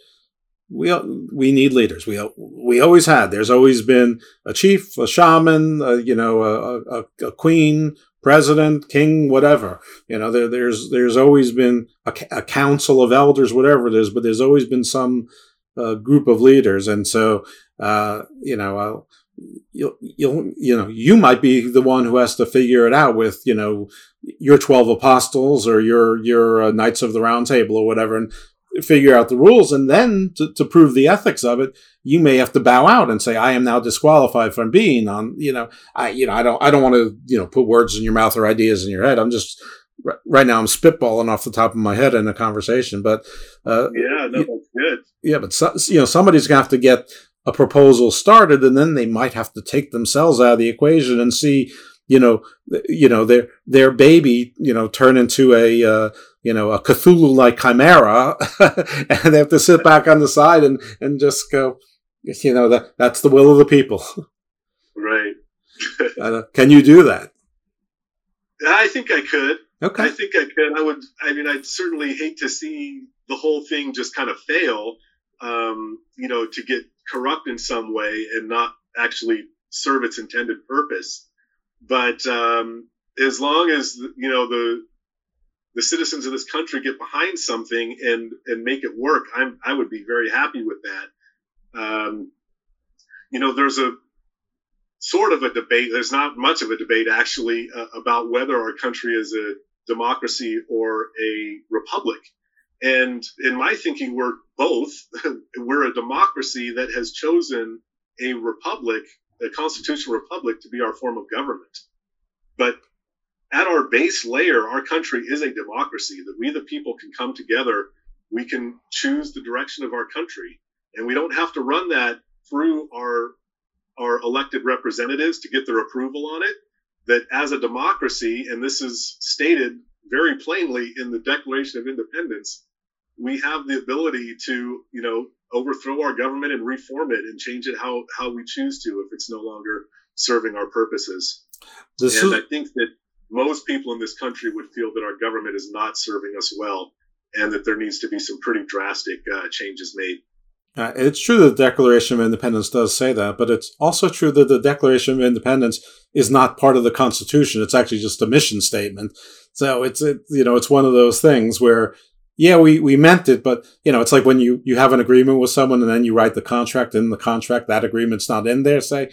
we we need leaders. We we always had. There's always been a chief, a shaman, a, you know, a, a, a, queen, president, king, whatever. You know, there, there's there's always been a, a, council of elders, whatever it is. But there's always been some uh, group of leaders, and so uh, you know, uh, you'll you'll you know you might be the one who has to figure it out with you know your 12 apostles or your your uh, knights of the round table or whatever and figure out the rules and then to, to prove the ethics of it you may have to bow out and say i am now disqualified from being on you know. I you know i don't i don't want to you know put words in your mouth or ideas in your head. I'm just right now i'm spitballing off the top of my head in a conversation but uh, yeah no, that's good. yeah but so, you know somebody's gonna have to get a proposal started and then they might have to take themselves out of the equation and see you know you know their their baby you know turn into a uh, you know, a Cthulhu like chimera, and they have to sit back on the side and, and just go, you know, that that's the will of the people. Right. uh, can you do that? I think I could. Okay. I think I could. I would. I mean, I'd certainly hate to see the whole thing just kind of fail. Um, you know, to get corrupt in some way and not actually serve its intended purpose. But um, as long as you know the the citizens of this country get behind something and and make it work, I'm I would be very happy with that. Um, you know, there's a sort of a debate. There's not much of a debate actually uh, about whether our country is a democracy or a republic. And in my thinking, we're both. we're a democracy that has chosen a republic, a constitutional republic, to be our form of government. But at our base layer, our country is a democracy that we, the people, can come together. We can choose the direction of our country, and we don't have to run that through our our elected representatives to get their approval on it. That as a democracy, and this is stated very plainly in the Declaration of Independence, we have the ability to, you know, overthrow our government and reform it and change it how how we choose to if it's no longer serving our purposes. This and is- I think that most people in this country would feel that our government is not serving us well and that there needs to be some pretty drastic uh, changes made. Uh, it's true that the Declaration of Independence does say that, but it's also true that the Declaration of Independence is not part of the Constitution. It's actually just a mission statement. So it's it, you know it's one of those things where yeah we, we meant it, but you know it's like when you you have an agreement with someone and then you write the contract in the contract that agreement's not in there. Say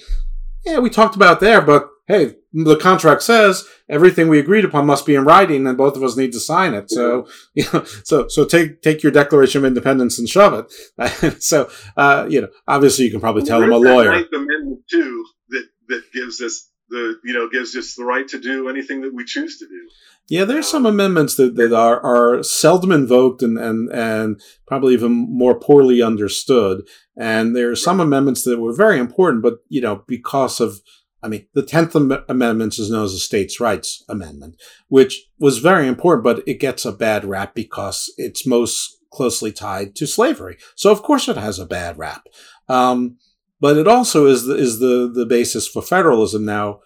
yeah we talked about there, but hey, the contract says everything we agreed upon must be in writing, and both of us need to sign it. So, you know, so so take take your Declaration of Independence and shove it. so, uh, you know, obviously, you can probably tell them a lawyer. Ninth Amendment too that that gives us the you know gives us the right to do anything that we choose to do. Yeah, there's some amendments that, that are, are seldom invoked and, and, and probably even more poorly understood. And there are some amendments that were very important, but you know, because of I mean, the 10th Amendment is known as the States' Rights Amendment, which was very important, but it gets a bad rap because it's most closely tied to slavery. So, of course, it has a bad rap. Um, but it also is the, is the, the basis for federalism. Now,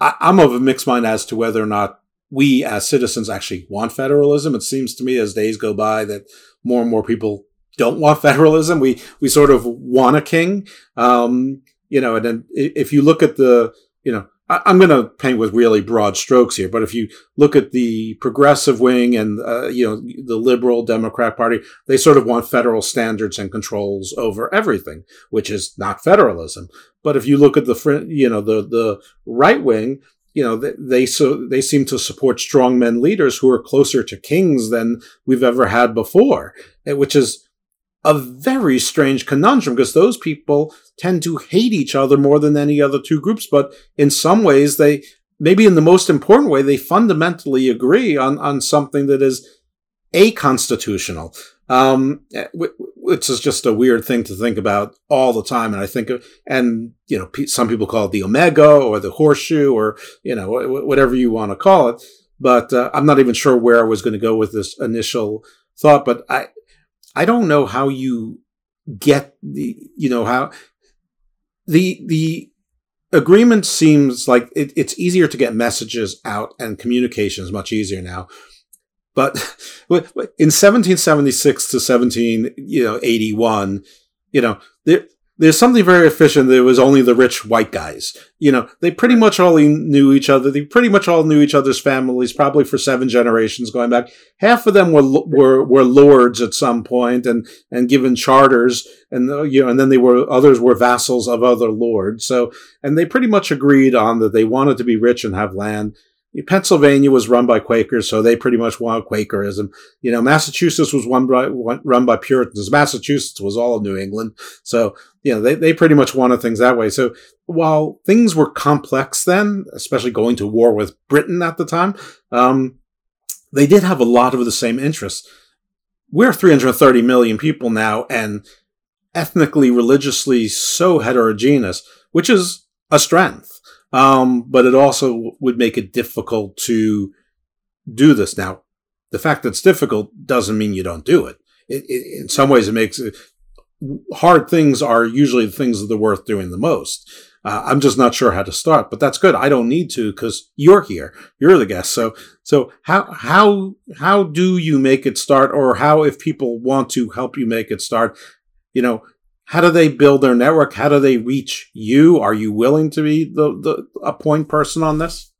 I, I'm of a mixed mind as to whether or not we as citizens actually want federalism. It seems to me as days go by that more and more people don't want federalism. We we sort of want a king. Um, you know, and then if you look at the, you know, I'm going to paint with really broad strokes here, but if you look at the progressive wing and uh, you know the liberal Democrat Party, they sort of want federal standards and controls over everything, which is not federalism. But if you look at the you know the the right wing, you know they, they so they seem to support strongmen leaders who are closer to kings than we've ever had before, eh, which is a very strange conundrum because those people tend to hate each other more than any other two groups. But in some ways, they maybe in the most important way, they fundamentally agree on, on something that is a constitutional, um, which is just a weird thing to think about all the time. And I think, and you know, some people call it the omega or the horseshoe or you know whatever you want to call it. But uh, I'm not even sure where I was going to go with this initial thought. But I, I don't know how you get the, you know, how the, the agreement seems like it, it's easier to get messages out and communication is much easier now. But in 1776 to 17, you know, 81, you know, there, there's something very efficient that it was only the rich white guys. You know, they pretty much all knew each other. They pretty much all knew each other's families, probably for seven generations going back. Half of them were were were lords at some point and and given charters, and uh, you know, and then they were others were vassals of other lords. So, and they pretty much agreed on that they wanted to be rich and have land. Pennsylvania was run by Quakers, so they pretty much wanted Quakerism. You know, Massachusetts was run by, run by Puritans. Massachusetts was all New England. So, you know, they, they pretty much wanted things that way. So while things were complex then, especially going to war with Britain at the time, um, they did have a lot of the same interests. We're 330 million people now and ethnically, religiously so heterogeneous, which is a strength. Um, but it also would make it difficult to do this. Now, the fact that it's difficult doesn't mean you don't do it. it, it in some ways, it makes it, hard things are usually the things that are worth doing the most. Uh, I'm just not sure how to start, but that's good. I don't need to because you're here. You're the guest. So, so how, how, how do you make it start or how, if people want to help you make it start, you know, how do they build their network? How do they reach you? Are you willing to be the, the a point person on this?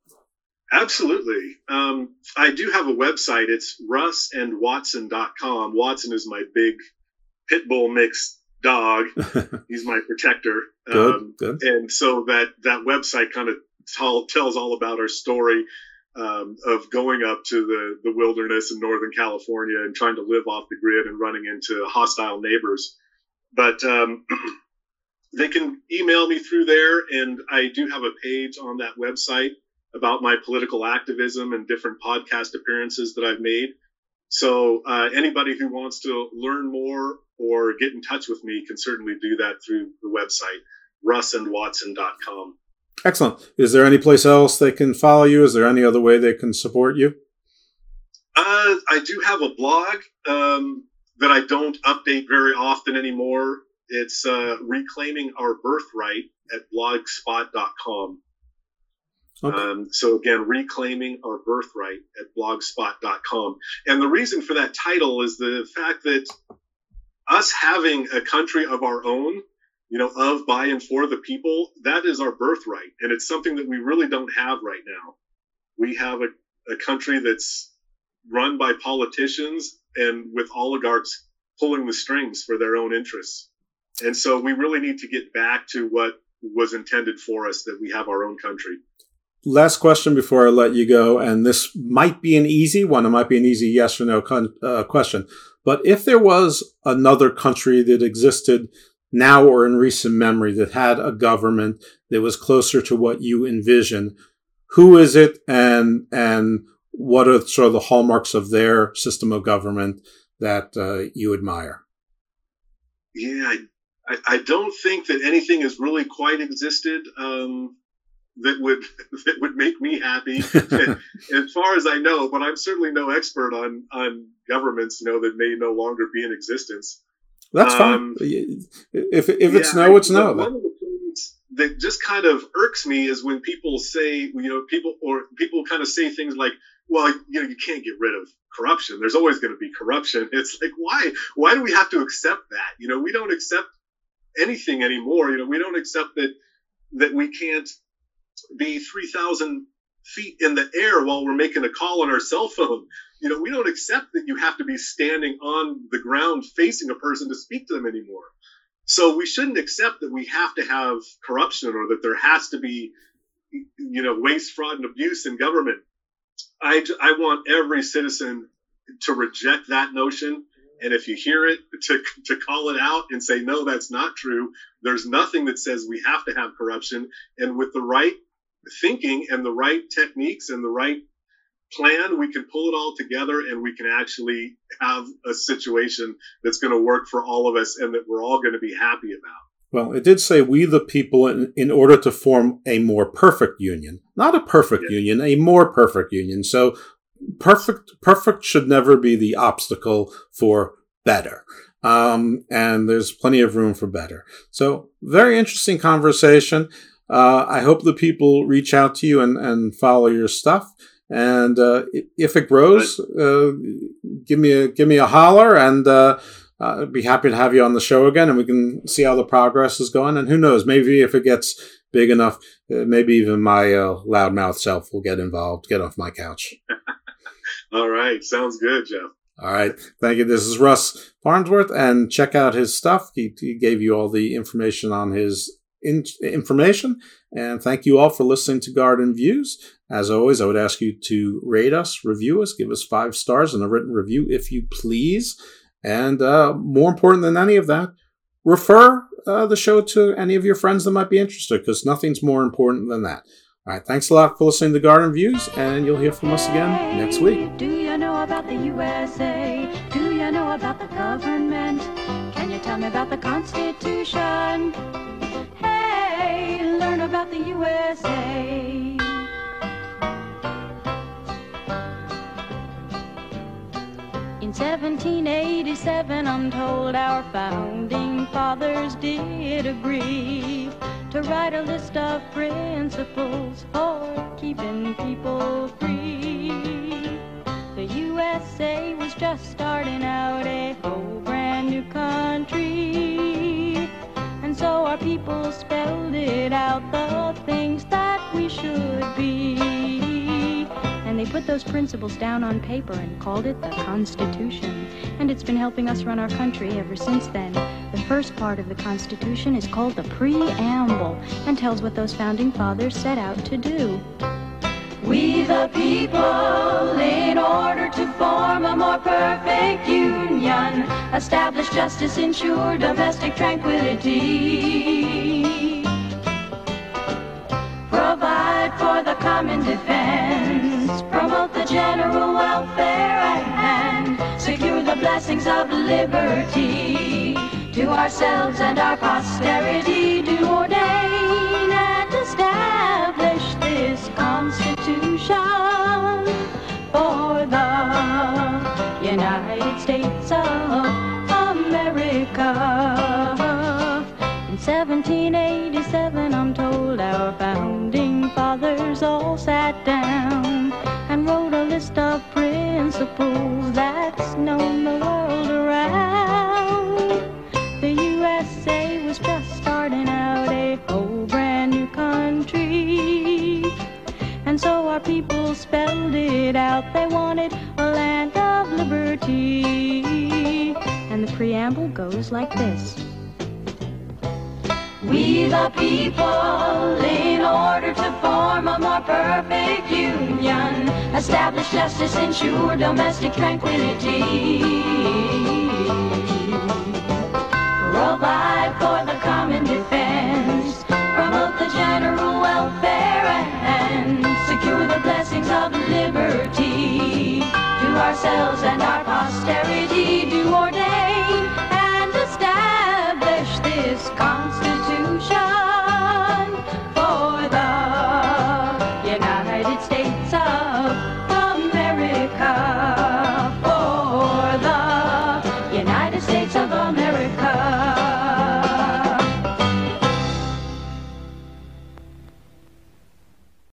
Absolutely. Um, I do have a website. It's russandwatson.com. Watson is my big pit bull mix dog. He's my protector. Good, um, good. And so that, that website kind of t- tells all about our story um, of going up to the, the wilderness in Northern California and trying to live off the grid and running into hostile neighbors. But um, they can email me through there, and I do have a page on that website about my political activism and different podcast appearances that I've made. So uh, anybody who wants to learn more or get in touch with me can certainly do that through the website, russandwatson.com. Excellent. Is there any place else they can follow you? Is there any other way they can support you? Uh, I do have a blog. Um, that I don't update very often anymore. It's uh, reclaiming our birthright at blogspot.com. Okay. Um, so again, reclaiming our birthright at blogspot.com. And the reason for that title is the fact that us having a country of our own, you know, of, by, and for the people, that is our birthright. And it's something that we really don't have right now. We have a, a country that's run by politicians and with oligarchs pulling the strings for their own interests. And so we really need to get back to what was intended for us that we have our own country. Last question before I let you go, and this might be an easy one. It might be an easy yes or no con- uh, question. But if there was another country that existed now or in recent memory that had a government that was closer to what you envision, who is it, and and what are sort of the hallmarks of their system of government that uh, you admire? Yeah, I, I, don't think that anything has really quite existed um, that would that would make me happy, as far as I know. But I'm certainly no expert on on governments, you know, that may no longer be in existence. That's um, fine. If if it's yeah, no, it's no. One of the things that just kind of irks me is when people say, you know, people or people kind of say things like, well, you know, you can't get rid of corruption. There's always going to be corruption. It's like, why? Why do we have to accept that? You know, we don't accept anything anymore. You know, we don't accept that that we can't be 3,000 feet in the air while we're making a call on our cell phone. You know, we don't accept that you have to be standing on the ground facing a person to speak to them anymore. So we shouldn't accept that we have to have corruption or that there has to be, you know, waste, fraud, and abuse in government. I, I want every citizen to reject that notion. And if you hear it, to, to call it out and say, no, that's not true. There's nothing that says we have to have corruption. And with the right thinking and the right techniques and the right plan, we can pull it all together and we can actually have a situation that's going to work for all of us and that we're all going to be happy about. Well, it did say we the people in, in order to form a more perfect union. Not a perfect yeah. union, a more perfect union. So perfect perfect should never be the obstacle for better. Um, and there's plenty of room for better. So very interesting conversation. Uh, I hope the people reach out to you and, and follow your stuff. And uh, if it grows, uh, give me a give me a holler, and uh, I'd be happy to have you on the show again, and we can see how the progress is going. And who knows, maybe if it gets big enough, uh, maybe even my uh, loudmouth self will get involved, get off my couch. All right, sounds good, Jeff. All right, thank you. This is Russ Farnsworth, and check out his stuff. He, he gave you all the information on his in- information. And thank you all for listening to Garden Views. As always, I would ask you to rate us, review us, give us five stars and a written review if you please. And uh, more important than any of that, refer uh, the show to any of your friends that might be interested because nothing's more important than that. All right, thanks a lot for listening to Garden Views, and you'll hear from us again next week. Do you know about the USA? Do you know about the government? Can you tell me about the Constitution? Hey, learn about the USA. 1787, I'm told our founding fathers did agree to write a list of principles for keeping people free. The USA was just starting out a whole brand new country. And so our people spelled it out the things that we should be. And they put those principles down on paper and called it the Constitution. And it's been helping us run our country ever since then. The first part of the Constitution is called the Preamble and tells what those founding fathers set out to do. We the people, in order to form a more perfect union, establish justice, ensure domestic tranquility, provide for the common defense, general welfare, and secure the blessings of liberty. To ourselves and our posterity, do ordain list of principles that's known the world around. The USA was just starting out a whole brand new country. And so our people spelled it out. They wanted a land of liberty. And the preamble goes like this. We the people, in order to form a more perfect union, establish justice, ensure domestic tranquility, provide for the common defense, promote the general welfare, and secure the blessings of liberty. To ourselves and our posterity, do ordain